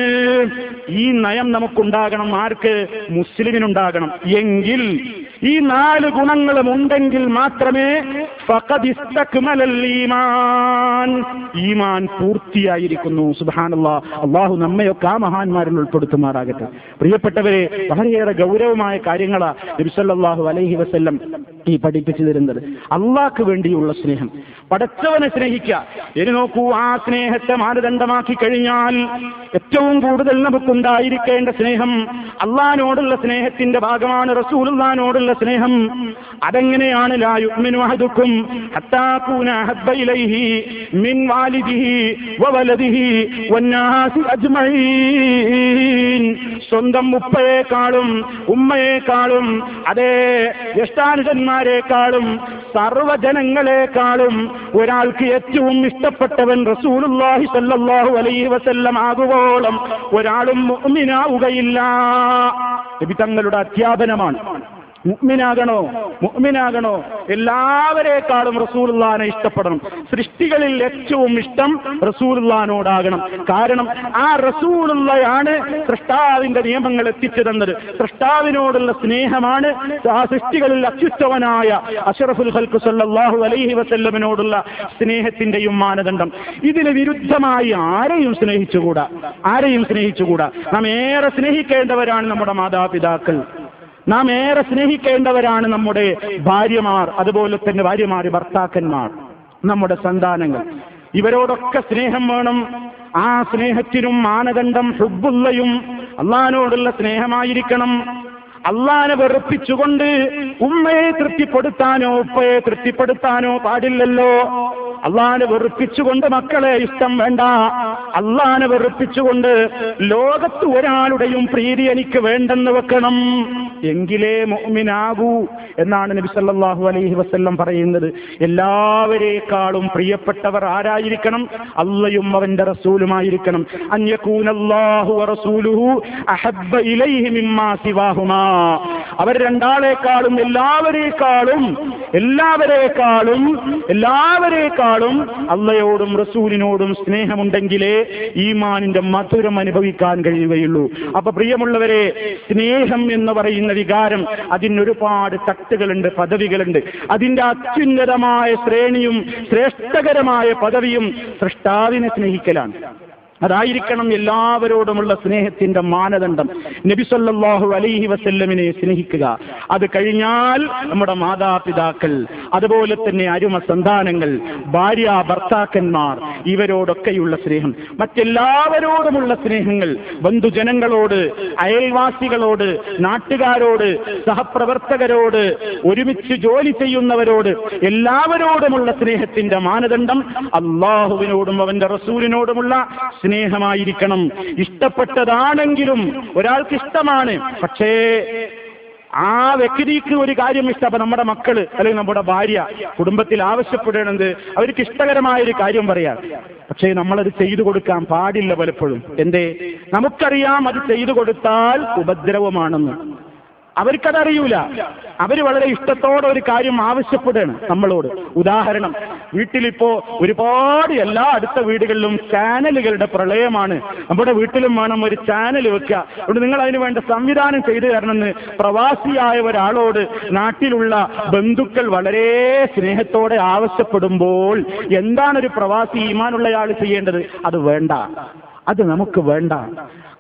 ഈ നയം നമുക്കുണ്ടാകണം. ആർക്ക്? മുസ്ലിമിനുണ്ടാകണം. എങ്കിൽ ഈ നാല് ഗുണങ്ങളും ഉണ്ടെങ്കിൽ മാത്രമേ ഈമാൻ ഈമാൻ പൂർത്തിയായിരിക്കുന്നു. സുബ്ഹാനല്ലാ. അള്ളാഹു നമ്മയൊക്കെ ആ മഹാന്മാരിൽ ഉൾപ്പെടുത്തുമാറാകട്ടെ. പ്രിയപ്പെട്ടവരെ വളരെയേറെ ഗൗരവമായ കാര്യങ്ങളാ നബിസല്ലാഹു അലൈഹി വസല്ലം ഈ പഠിപ്പിച്ചു തരുന്നത് അള്ളാഹ്ക്ക് വേണ്ടിയുള്ള സ്നേഹം. പടച്ചവനെ സ്നേഹിക്കുക ഇനി നോക്കൂ ആ സ്നേഹത്തെ മാനദണ്ഡമാക്കി കഴിഞ്ഞാൽ ഏറ്റവും കൂടുതൽ നമുക്കുണ്ടായിരിക്കേണ്ട സ്നേഹം അള്ളഹാനോടുള്ള സ്നേഹത്തിന്റെ ഭാഗമാണ് റസൂലുള്ളാനോടുള്ള സ്നേഹം. അതെങ്ങനെയാണ്? മിൻ വാലിദിഹി വന്നാസി അജ്മഈൻ. സ്വന്തം ഉപ്പയേക്കാളും ഉമ്മയേക്കാളും അതേ ജ്യേഷ്ഠാനുജന്മാരെക്കാളും സർവജനങ്ങളെക്കാളും ഒരാൾക്ക് ഏറ്റവും ഇഷ്ടപ്പെട്ടവൻ റസൂലുള്ളാഹി സ്വല്ലല്ലാഹു അലൈഹി വസല്ലം ആകുവോളം ഒരാളും മുഅ്മിനാവുകയില്ല. നബി തങ്ങളുടെ അധ്യാപനമാണ്. മുഅ്മിനാകണോ? മുഅ്മിനാകണോ? എല്ലാവരെക്കാളും റസൂലുള്ളാനെ ഇഷ്ടപ്പെടണം. സൃഷ്ടികളിൽ ഏറ്റവും ഇഷ്ടം റസൂലുള്ളാനോടാകണം കാരണം ആ റസൂലുള്ളയാണ് സൃഷ്ടാവിന്റെ നിയമങ്ങൾ എത്തിച്ചു തന്നത് സൃഷ്ടാവിനോടുള്ള സ്നേഹമാണ് ആ സൃഷ്ടികളിൽ അത്യുത്തമനായ അഷറഫുൽ ഖൽഖ് സല്ലല്ലാഹു അലൈഹി വസല്ലമിനോടുള്ള സ്നേഹത്തിന്റെയും മാനദണ്ഡം. ഇതിന് വിരുദ്ധമായി ആരെയും സ്നേഹിച്ചുകൂടാ? ആരെയും സ്നേഹിച്ചുകൂടാ? നാം ഏറെ സ്നേഹിക്കേണ്ടവരാണ് നമ്മുടെ മാതാപിതാക്കൾ. നാം ഏറെ സ്നേഹിക്കേണ്ടവരാണ് നമ്മുടെ ഭാര്യമാർ അതുപോലെ തന്നെ ഭാര്യമാർ ഭർത്താക്കന്മാർ നമ്മുടെ സന്താനങ്ങൾ. ഇവരോടൊക്കെ സ്നേഹം വേണം. ആ സ്നേഹത്തിനും മാനദണ്ഡം ഹുബുള്ളയും അള്ളഹാനോടുള്ള സ്നേഹമായിരിക്കണം. അള്ളാനെ വെറുപ്പിച്ചുകൊണ്ട് ഉമ്മയെ തൃപ്തിപ്പെടുത്താനോ ഉപ്പയെ തൃപ്തിപ്പെടുത്താനോ പാടില്ലല്ലോ. അള്ളാനെ വെറുപ്പിച്ചുകൊണ്ട് മക്കളെ ഇഷ്ടം വേണ്ട. അള്ളാനെ വെറുപ്പിച്ചുകൊണ്ട് ലോകത്ത് ഒരാളുടെയും പ്രീതി എനിക്ക് വേണ്ടെന്ന് വെക്കണം. എങ്കിലേ മോമിനാകൂ എന്നാണ് നബി സല്ലല്ലാഹു അലൈഹി വസല്ലം പറയുന്നത്. എല്ലാവരേക്കാളും പ്രിയപ്പെട്ടവർ ആരായിരിക്കണം? അള്ളയും അവന്റെ റസൂലുമായിരിക്കണം. അന്യകൂനല്ലാഹു റസൂലുഹു അഹബ്ബ ഇലൈഹി മിമ്മാ സിവാഹുമാ. അവർ രണ്ടാളേക്കാളും എല്ലാവരേക്കാളും എല്ലാവരേക്കാളും എല്ലാവരേക്കാളും അള്ളയോടും റസൂലിനോടും സ്നേഹമുണ്ടെങ്കിലേ ഈമാനിന്റെ മധുരം അനുഭവിക്കാൻ കഴിയുകയുള്ളൂ. അപ്പൊ പ്രിയമുള്ളവരെ സ്നേഹം എന്ന് പറയുന്ന വികാരം അതിനൊരുപാട് തട്ടുകളുണ്ട് പദവികളുണ്ട്. അതിന്റെ അത്യുന്നതമായ ശ്രേണിയും ശ്രേഷ്ഠകരമായ പദവിയും സൃഷ്ടാവിനെ സ്നേഹിക്കലാണ്. അതായിരിക്കണം എല്ലാവരോടുമുള്ള സ്നേഹത്തിന്റെ മാനദണ്ഡം. നബി സല്ലല്ലാഹു അലൈഹി വസല്ലമിനെ സ്നേഹിക്കുക. അത് കഴിഞ്ഞാൽ നമ്മുടെ മാതാപിതാക്കൾ അതുപോലെ തന്നെ അരുമ സന്താനങ്ങൾ ഭാര്യ ഭർത്താക്കന്മാർ ഇവരോടൊക്കെയുള്ള സ്നേഹം. മറ്റെല്ലാവരോടുമുള്ള സ്നേഹങ്ങൾ ബന്ധുജനങ്ങളോട് അയൽവാസികളോട് നാട്ടുകാരോട് സഹപ്രവർത്തകരോട് ഒരുമിച്ച് ജോലി ചെയ്യുന്നവരോട് എല്ലാവരോടുമുള്ള സ്നേഹത്തിന്റെ മാനദണ്ഡം അള്ളാഹുവിനോടും അവന്റെ റസൂലിനോടുമുള്ള സ്നേഹമായിരിക്കണം. ഇഷ്ടപ്പെട്ടതാണെങ്കിലും ഒരാൾക്ക് ഇഷ്ടമാണ് പക്ഷേ ആ വ്യക്തിക്ക് ഒരു കാര്യം ഇഷ്ടം അപ്പൊ നമ്മുടെ മക്കൾ അല്ലെങ്കിൽ നമ്മുടെ ഭാര്യ കുടുംബത്തിൽ ആവശ്യപ്പെടേണ്ടത് അവർക്ക് ഇഷ്ടകരമായ ഒരു കാര്യം പറയാം പക്ഷേ നമ്മളത് ചെയ്തു കൊടുക്കാൻ പാടില്ല പലപ്പോഴും. എന്തേ? നമുക്കറിയാം അത് ചെയ്തു കൊടുത്താൽ ഉപദ്രവമാണെന്ന്. അവർക്കതറിയൂല. അവർ വളരെ ഇഷ്ടത്തോടെ ഒരു കാര്യം ആവശ്യപ്പെടുകയാണ് നമ്മളോട്. ഉദാഹരണം വീട്ടിലിപ്പോ ഒരുപാട് എല്ലാ അടുത്ത വീടുകളിലും ചാനലുകളുടെ പ്രളയമാണ്. നമ്മുടെ വീട്ടിലും വേണം ഒരു ചാനൽ വെക്കുക. അതുകൊണ്ട് നിങ്ങൾ അതിന് വേണ്ട സംവിധാനം ചെയ്തു തരണമെന്ന് പ്രവാസിയായ ഒരാളോട് നാട്ടിലുള്ള ബന്ധുക്കൾ വളരെ സ്നേഹത്തോടെ ആവശ്യപ്പെടുമ്പോൾ എന്താണ് ഒരു പ്രവാസി ഈമാനുള്ളയാൾ ചെയ്യേണ്ടത്? അത് വേണ്ട. അത് നമുക്ക് വേണ്ട.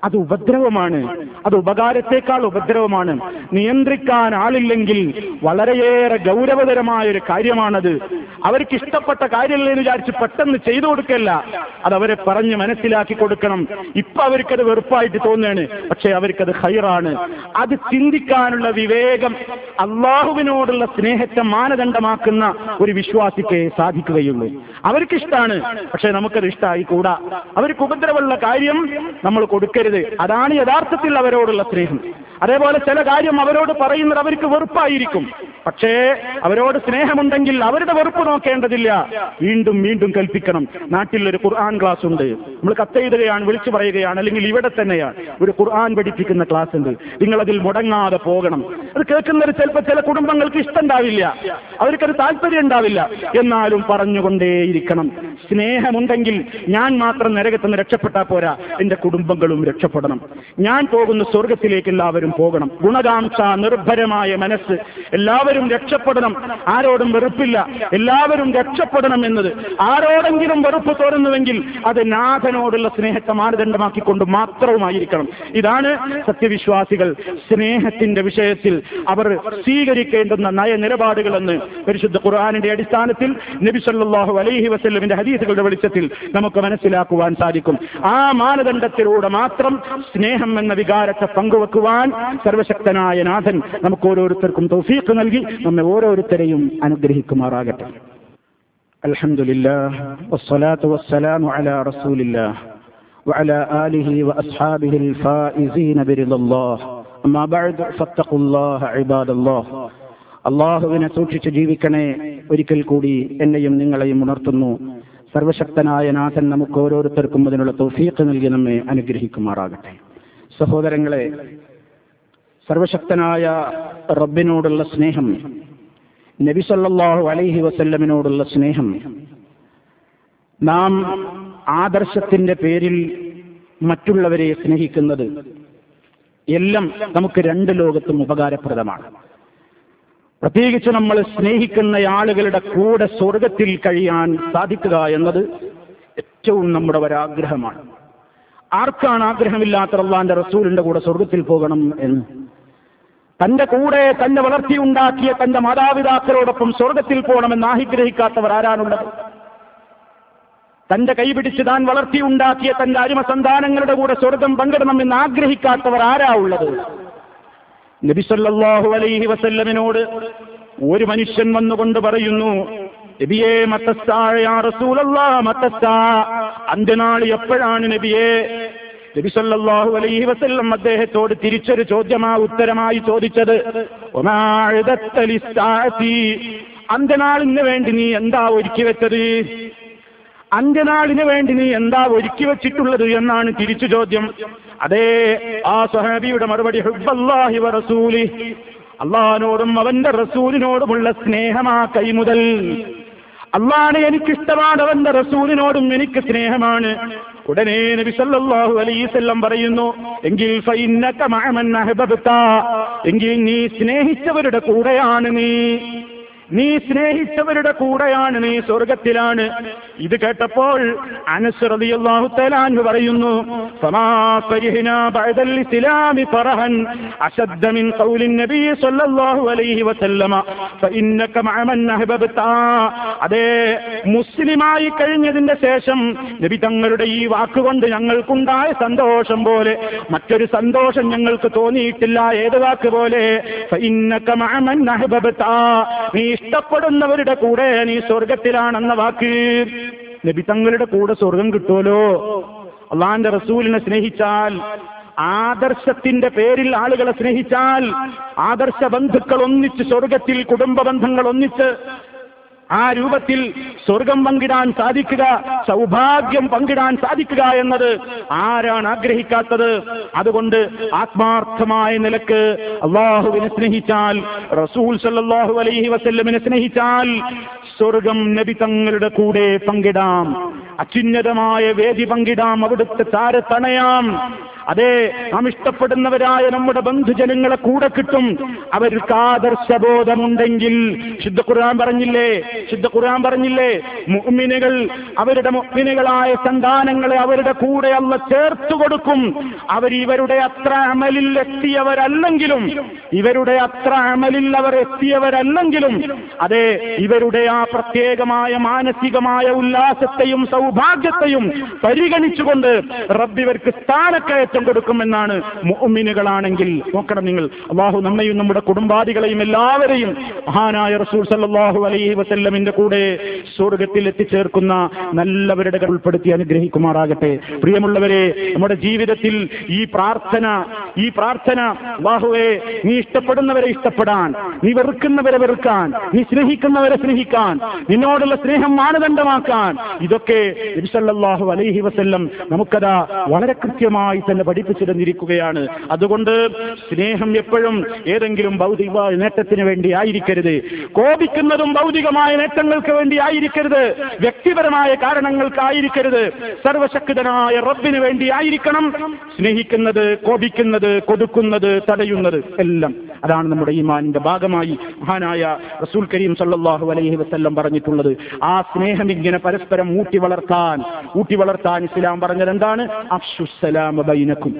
അത് ഉപദ്രവമാണ്. അത് ഉപകാരത്തെക്കാൾ ഉപദ്രവമാണ്. നിയന്ത്രിക്കാൻ ആളില്ലെങ്കിൽ വളരെയേറെ ഗൗരവതരമായ ഒരു കാര്യമാണത്. അവർക്ക് ഇഷ്ടപ്പെട്ട കാര്യമല്ലേ എന്ന് വിചാരിച്ച് പെട്ടെന്ന് ചെയ്തു കൊടുക്കല്ല. അത് അവരെ പറഞ്ഞ് മനസ്സിലാക്കി കൊടുക്കണം. ഇപ്പൊ അവർക്കത് വെറുപ്പായിട്ട് തോന്നുകയാണ്. പക്ഷെ അവർക്കത് ഹൈറാണ്. അത് ചിന്തിക്കാനുള്ള വിവേകം അള്ളാഹുവിനോടുള്ള സ്നേഹത്തെ മാനദണ്ഡമാക്കുന്ന ഒരു വിശ്വാസിക്ക് സാധിക്കുകയുള്ളൂ. അവർക്കിഷ്ടാണ്. പക്ഷെ നമുക്കത് ഇഷ്ടമായി കൂടാ അവർക്ക് ഉപദ്രവമുള്ള കാര്യം നമ്മൾ കൊടുക്കരുത്. അതാണ് യഥാർത്ഥത്തിൽ അവരോടുള്ള സ്നേഹം. അതേപോലെ ചില കാര്യം അവരോട് പറയുന്നത് അവർക്ക് വെറുപ്പായിരിക്കും. പക്ഷേ അവരോട് സ്നേഹമുണ്ടെങ്കിൽ അവരുടെ വെറുപ്പ് നോക്കേണ്ടതില്ല. വീണ്ടും വീണ്ടും കൽപ്പിക്കണം. നാട്ടിൽ ഒരു ഖുർആൻ ക്ലാസ് ഉണ്ട്. നമ്മൾ കത്തെഴുതുകയാണ് വിളിച്ചു പറയുകയാണ് അല്ലെങ്കിൽ ഇവിടെ തന്നെയാണ്. ഒരു ഖുർആൻ പഠിപ്പിക്കുന്ന ക്ലാസ് ഉണ്ട്. നിങ്ങൾ അതിൽ മുടങ്ങാതെ പോകണം. അത് കേൾക്കുന്നവർ ചിലപ്പോൾ ചില കുടുംബങ്ങൾക്ക് ഇഷ്ടം ഉണ്ടാവില്ല അവർക്കത് താല്പര്യം ഉണ്ടാവില്ല. എന്നാലും പറഞ്ഞുകൊണ്ടേയിരിക്കണം. സ്നേഹമുണ്ടെങ്കിൽ ഞാൻ മാത്രം നരകത്തുനിന്ന് രക്ഷപ്പെട്ടാൽ പോരാ. എന്റെ കുടുംബങ്ങളും രക്ഷപ്പെടണം. ഞാൻ പോകുന്ന സ്വർഗത്തിലേക്ക് എല്ലാവരും പോകണം. ഗുണകാംക്ഷ നിർഭരമായ മനസ്സ്. എല്ലാവരും രക്ഷപ്പെടണം. ആരോടും വെറുപ്പില്ല. എല്ലാവരും രക്ഷപ്പെടണം എന്നത്. ആരോടെങ്കിലും വെറുപ്പ് തോന്നുന്നുവെങ്കിൽ അത് നാഥനോടുള്ള സ്നേഹത്തെ മാനദണ്ഡമാക്കിക്കൊണ്ട് മാത്രവുമായിരിക്കണം. ഇതാണ് സത്യവിശ്വാസികൾ സ്നേഹത്തിന്റെ വിഷയത്തിൽ അവർ സ്വീകരിക്കേണ്ടുന്ന നയനിലപാടുകളെന്ന് പരിശുദ്ധ ഖുർആാനിന്റെ അടിസ്ഥാനത്തിൽ നബിസല്ലാഹു അലൈഹി വസ്ല്ലമിന്റെ ഹദീസുകളുടെ വെളിച്ചത്തിൽ നമുക്ക് മനസ്സിലാക്കുവാൻ സാധിക്കും. ആ മാനദണ്ഡത്തിലൂടെ മാത്രം സ്നേഹം എന്ന വികാരത്തെ പങ്കുവെക്കുവാൻ സർവശക്തനായ നാഥൻ നമുക്ക് ഓരോരുത്തർക്കും തൗഫീഖ് നൽകി നമ്മെ ഓരോരുത്തരെയും അനുഗ്രഹിക്കുമാറാകട്ടെ അൽഹംദുലില്ലാഹ് വസ്സലാത്തു വസ്സലാമു അലാ റസൂലില്ലാഹ് وعلى آله وأصحابه الفائزين برضا الله أما بعد فاتقوا الله عباد الله അള്ളാഹുവിനെ സൂക്ഷിച്ച് ജീവിക്കണേ ഒരിക്കൽ കൂടി എന്നെയും നിങ്ങളെയും ഉണർത്തുന്നു സർവശക്തനായ നാഥൻ നമുക്ക് ഓരോരുത്തർക്കും അതിനുള്ള തൗഫീഖ് നൽകി നമ്മെ അനുഗ്രഹിക്കുമാറാകട്ടെ. സഹോദരങ്ങളെ സർവശക്തനായ റബ്ബിനോടുള്ള സ്നേഹം നബി സല്ലല്ലാഹു അലൈഹി വസല്ലമിനോടുള്ള സ്നേഹം നാം ആദർശത്തിന്റെ പേരിൽ മറ്റുള്ളവരെ സ്നേഹിക്കുന്നത് എല്ലാം നമുക്ക് രണ്ട് ലോകത്തും ഉപകാരപ്രദമാണ്. പ്രത്യേകിച്ച് നമ്മൾ സ്നേഹിക്കുന്ന ആളുകളുടെ കൂടെ സ്വർഗത്തിൽ കഴിയാൻ സാധിക്കുക എന്നത് ഏറ്റവും നമ്മുടെ ഒരാഗ്രഹമാണ്. ആർക്കാണ് ആഗ്രഹമില്ലാത്ത അള്ളാന്റെ റസൂലിന്റെ കൂടെ സ്വർഗത്തിൽ പോകണം എന്ന്? തന്റെ കൂടെ തന്നെ വളർത്തിയുണ്ടാക്കിയ തന്റെ മാതാപിതാക്കളോടൊപ്പം സ്വർഗത്തിൽ പോകണമെന്ന് ആഗ്രഹിക്കാത്തവർ ആരാണുള്ളത്? തന്റെ കൈപിടിച്ച് താൻ വളർത്തിയുണ്ടാക്കിയ തന്റെ അരുമ സന്താനങ്ങളുടെ കൂടെ സ്വർഗം പങ്കിടണം എന്ന് ആഗ്രഹിക്കാത്തവർ ആരാ ഉള്ളത്? നബിസല്ലാഹു അലൈഹി വസല്ലമിനോട് ഒരു മനുഷ്യൻ വന്നുകൊണ്ട് പറയുന്നു നബിയെ അന്ത്യനാൾ എപ്പോഴാണ് നബിയെ? നബി സല്ലല്ലാഹു അലൈഹി വസല്ലം അദ്ദേഹത്തോട് തിരിച്ചൊരു ചോദ്യമാ ഉത്തരമായി ചോദിച്ചത് അന്ത്യനാളിന് വേണ്ടി നീ എന്താ ഒരുക്കി വെച്ചത്? അന്ത്യനാളിന് വേണ്ടി നീ എന്താ ഒരുക്കി വെച്ചിട്ടുള്ളത് എന്നാണ് തിരിച്ചു ചോദ്യം. അതേ ആ സഹാബിയുടെ മറുപടി ഹുബ്ബല്ലാഹി റസൂലി. അള്ളഹാനോടും അവന്റെ റസൂലിനോടുമുള്ള സ്നേഹമാ കൈമുതൽ അള്ളാണ് എനിക്കിഷ്ടമാണ് അവന്റെ റസൂലിനോടും എനിക്ക് സ്നേഹമാണ്. ഉടനെ നബി സല്ലല്ലാഹു അലൈഹിസല്ലം പറയുന്നു എങ്കിൽ മഅമൻ എങ്കിൽ നീ സ്നേഹിച്ചവരുടെ കൂടെയാണ് നീ. നീ സ്നേഹിച്ചവരുടെ കൂടെയാണ് നീ സ്വർഗത്തിലാണ് ഇത് കേട്ടപ്പോൾ അനസ് റളിയല്ലാഹു തആല പറയുന്നു അതേ മുസ്ലിമായി കഴിഞ്ഞതിന്റെ ശേഷം നബി തങ്ങളുടെ ഈ വാക്കുകൊണ്ട് ഞങ്ങൾക്കുണ്ടായ സന്തോഷം പോലെ മറ്റൊരു സന്തോഷം ഞങ്ങൾക്ക് തോന്നിയിട്ടില്ല ഏത് വാക്ക് പോലെ നീ ഇഷ്ടപ്പെടുന്നവരുടെ കൂടെ നീ സ്വർഗത്തിലാണെന്ന വാക്ക്. നബി തങ്ങളുടെ കൂടെ സ്വർഗം കിട്ടുമല്ലോ അള്ളാന്റെ റസൂലിനെ സ്നേഹിച്ചാൽ ആദർശത്തിന്റെ പേരിൽ ആളുകളെ സ്നേഹിച്ചാൽ ആദർശ ബന്ധുക്കൾ ഒന്നിച്ച് സ്വർഗത്തിൽ കുടുംബ ബന്ധങ്ങൾ ഒന്നിച്ച് ആ രൂപത്തിൽ സ്വർഗം പങ്കിടാൻ സാധിക്കുക സൗഭാഗ്യം പങ്കിടാൻ സാധിക്കുക എന്നത് ആരാണ് ആഗ്രഹിക്കാത്തത്? അതുകൊണ്ട് ആത്മാർത്ഥമായ നിലയ്ക്ക് അള്ളാഹുവിനെ സ്നേഹിച്ചാൽ റസൂൽ സല്ലാഹു അലൈഹി വസല്ലമിനെ സ്നേഹിച്ചാൽ സ്വർഗം നബി തങ്ങളുടെ കൂടെ പങ്കിടാം. അത്യുന്നതമായ വേദി പങ്കിടാം അവിടുത്തെ താരത്തണയാം അതെ നാം ഇഷ്ടപ്പെടുന്നവരായ നമ്മുടെ ബന്ധുജനങ്ങളെ കൂടെ കിട്ടും. അവർക്ക് ആദർശബോധമുണ്ടെങ്കിൽ ശുദ്ധ ഖുർആൻ പറഞ്ഞില്ലേ? ശുദ്ധ ഖുർആൻ പറഞ്ഞില്ലേ? മുഅ്മിനുകൾ അവരുടെ മുഅ്മിനുകളായ സന്താനങ്ങളെ അവരുടെ കൂടെ അല്ല ചേർത്തു കൊടുക്കും. അവർ ഇവരുടെ അത്ര അമലിൽ എത്തിയവരല്ലെങ്കിലും ഇവരുടെ അത്ര അമലിൽ അവർ എത്തിയവരല്ലെങ്കിലും അതെ ഇവരുടെ ആ പ്രത്യേകമായ മാനസികമായ ഉല്ലാസത്തെയും സൗഭാഗ്യത്തെയും പരിഗണിച്ചുകൊണ്ട് റബ്ബിവർക്ക് സ്ഥാനക്കയറ്റം കൊടുക്കുമെന്നാണ് മുഅ്മിനുകളാണെങ്കിൽ. നോക്കണം നിങ്ങൾ. അള്ളാഹു നമ്മയും നമ്മുടെ കുടുംബാദികളെയും എല്ലാവരെയും മഹാനായ റസൂൽ സല്ലല്ലാഹു അലൈഹി വസല്ലമിന്റെ കൂടെ സ്വർഗത്തിൽ എത്തിച്ചേർക്കുന്ന നല്ലവരുടെ ഉൾപ്പെടുത്തി അനുഗ്രഹിക്കുമാറാകട്ടെ. പ്രിയമുള്ളവരെ നമ്മുടെ ജീവിതത്തിൽ ഈ പ്രാർത്ഥന ഈ പ്രാർത്ഥന ബാഹുവെ നീ ഇഷ്ടപ്പെടുന്നവരെ ഇഷ്ടപ്പെടാൻ നീ വെറുക്കുന്നവരെ വെറുക്കാൻ നീ സ്നേഹിക്കുന്നവരെ സ്നേഹിക്കാൻ നിന്നോടുള്ള സ്നേഹം മാനദണ്ഡമാക്കാൻ ഇതൊക്കെ നബിസല്ലാഹു അലൈഹി വസല്ലം നമുക്കതാ വളരെ കൃത്യമായി തന്നെ പഠിപ്പിച്ചിരുന്നിരിക്കുകയാണ്. അതുകൊണ്ട് സ്നേഹം എപ്പോഴും ഏതെങ്കിലും ഭൗതിക നേട്ടത്തിന് വേണ്ടി ആയിരിക്കരുത്. കോപിക്കുന്നതും ഭൗതികമായ നേട്ടങ്ങൾക്ക് വേണ്ടി ആയിരിക്കരുത് വ്യക്തിപരമായ കാരണങ്ങൾക്കായിരിക്കരുത്. സർവശക്തനായ റബ്ബിന് വേണ്ടി ആയിരിക്കണം സ്നേഹിക്കുന്നത് കോപിക്കുന്നത് കൊടുക്കുന്നത് തടയുന്നത് എല്ലാം. അതാണ് നമ്മുടെ ഈമാനിന്റെ ഭാഗമായി മഹാനായ റസൂൽ കരീം സല്ലാഹു അലൈഹി വസല്ലം പറഞ്ഞിട്ടുള്ളത്. ആ സ്നേഹം ഇങ്ങനെ പരസ്പരം ഊട്ടി വളർത്താൻ ഊട്ടി വളർത്താൻ ഇസ്ലാം പറഞ്ഞത് എന്താണ് അഫ്ഷുസലാമ ബൈനക്കും.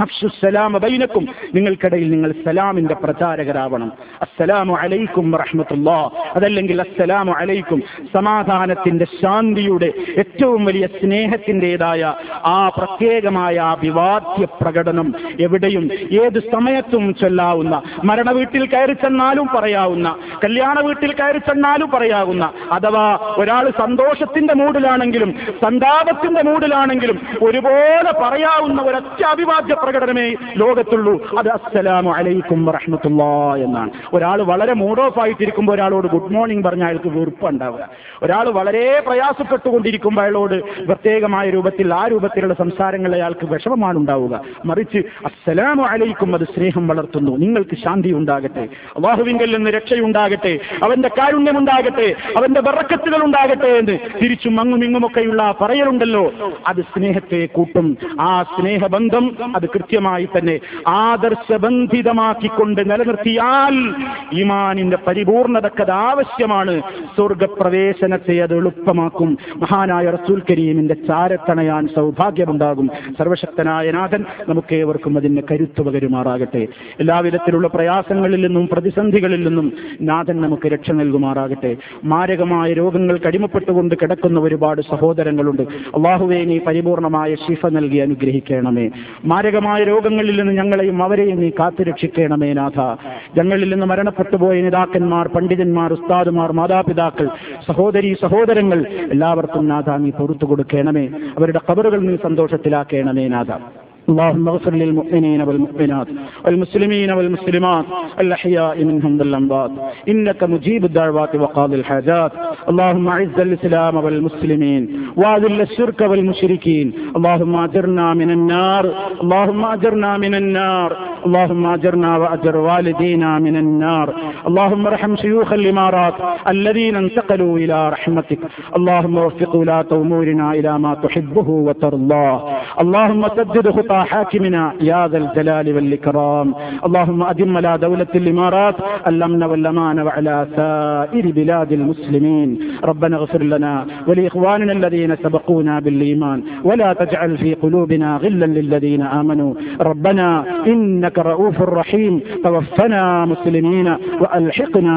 അഫ്ഷുസലാമ ബൈനക്കും. നിങ്ങൾക്കിടയിൽ നിങ്ങൾ സലാമിന്റെ പ്രചാരകരാവണം. അസ്സലാമു അലൈക്കും റഹ്മത്തുല്ലാ അതല്ലെങ്കിൽ അസ്സലാമു അലൈക്കും. സമാധാനത്തിന്റെ ശാന്തിയുടെ ഏറ്റവും വലിയ സ്നേഹത്തിന്റെതായ ആ പ്രത്യേകമായ അഭിവാദ്യ പ്രകടനം എവിടെയും ഏത് സമയത്തും ചൊല്ലാവുന്ന മരണ വീട്ടിൽ കയറി ചെന്നാലും പറയാവുന്ന കല്യാണ വീട്ടിൽ കയറി ചെന്നാലും പറയാവുന്ന അഥവാ ഒരാൾ സന്തോഷത്തിന്റെ മൂടിലാണെങ്കിലും സന്താപത്തിന്റെ മൂടിലാണെങ്കിലും ഒരുപോലെ പറയാവുന്ന ഒരൊറ്റ അഭിവാദ്യ പ്രകടനമേ ലോകത്തുള്ളൂ. അത് അസ്സലാമു അലൈക്കും വറഹ്മത്തുള്ളാ എന്നാണ്. ഒരാൾ വളരെ മൂഡ് ഓഫ് ആയിട്ടിരിക്കുമ്പോൾ ഒരാളോട് ഗുഡ് മോർണിംഗ് പറഞ്ഞ അയാൾക്ക് വെറുപ്പുണ്ടാവുക. ഒരാൾ വളരെ പ്രയാസപ്പെട്ടുകൊണ്ടിരിക്കുമ്പോൾ അയാളോട് പ്രത്യേകമായ രൂപത്തിൽ ആ രൂപത്തിലുള്ള സംസാരങ്ങൾ അയാൾക്ക് വിഷമമാണ് ഉണ്ടാവുക മറിച്ച് അസ്സലാമു അലൈക്കും അത് സ്നേഹം വളർത്തുന്നു. നിങ്ങൾക്ക് ശാന്തി ഉണ്ടാകട്ടെ. അള്ളാഹുവിങ്കൽ നിന്ന് രക്ഷയുണ്ടാകട്ടെ. അവന്റെ കാരുണ്യമുണ്ടാകട്ടെ. അവന്റെ ബറക്കത്തുകൾ ഉണ്ടാകട്ടെ എന്ന് തിരിച്ചും അങ്ങും ഇങ്ങുമൊക്കെയുള്ള പറയലുണ്ടല്ലോ. അത് സ്നേഹത്തെ കൂട്ടും. ആ സ്നേഹബന്ധം അത് കൃത്യമായി തന്നെ ആദർശബന്ധിതമാക്കിക്കൊണ്ട് നിലനിർത്തിയാൽ ഈമാനിന്റെ പരിപൂർണതക്കത് ആവശ്യമാണ്. സ്വർഗപ്രവേശനത്തെ അത് എളുപ്പമാക്കും. മഹാനായ റസൂൽ കരീമിന്റെ ചാരത്തണയാൻ സൗഭാഗ്യമുണ്ടാകും. സർവശക്തനായ നാഥൻ നമുക്ക് ഏവർക്കും അതിന് കരുത്തു പകരുമാറാകട്ടെ. എല്ലാവിധത്തിലുള്ള പ്രയാസങ്ങളിൽ നിന്നും പ്രതിസന്ധികളിൽ നിന്നും നാഥൻ നമുക്ക് രക്ഷ നൽകുമാറാകട്ടെ. മാരകമായ രോഗങ്ങൾക്ക് അടിമപ്പെട്ടുകൊണ്ട് കിടക്കുന്ന ഒരുപാട് സഹോദരങ്ങളുണ്ട്. അള്ളാഹുവേനി പരിപൂർണമായ ശിഫ നൽകി അനുഗ്രഹിക്കണമേ. മാരകമായ രോഗങ്ങളിൽ നിന്ന് ഞങ്ങളെയും അവരെയും നീ കാത്തുരക്ഷിക്കണമേ നാഥ. ഞങ്ങളിൽ നിന്ന് മരണപ്പെട്ടുപോയ നേതാക്കന്മാർ പണ്ഡിതന്മാർ ഉസ്താദുമാർ മാതാപിതാക്കൾ സഹോദരി സഹോദരങ്ങൾ എല്ലാവർക്കും നാഥ നീ പൊറത്തു കൊടുക്കണമേ. അവരുടെ കബറുകൾ നീ സന്തോഷത്തിലാക്കണമേ നാഥ. اللهم اغفر للمؤمنين والمؤمنات والمسلمين والمسلمات الأحياء منهم والأموات. إنك مجيب الدعوات وقاضي الحاجات. اللهم أعز الإسلام والمسلمين وأذل الشرك والمشركين. اللهم أجرنا من النار اللهم أجرنا من النار. اللهم أجرنا وأجر والدينا من النار. اللهم ارحم شيوخ الإمارات الذين انتقلوا إلى رحمتك. اللهم وفق ولاة أمورنا إلى ما تحبه وترضاه. اللهم سدد حاكمنا يا ذا الجلال والإكرام. اللهم أدم على دولة الإمارات الأمن والأمان وعلى سائر بلاد المسلمين. ربنا اغفر لنا ولإخواننا الذين سبقونا بالإيمان ولا تجعل في قلوبنا غلا للذين آمنوا. ربنا إنك رؤوف رحيم. توفنا مسلمين وألحقنا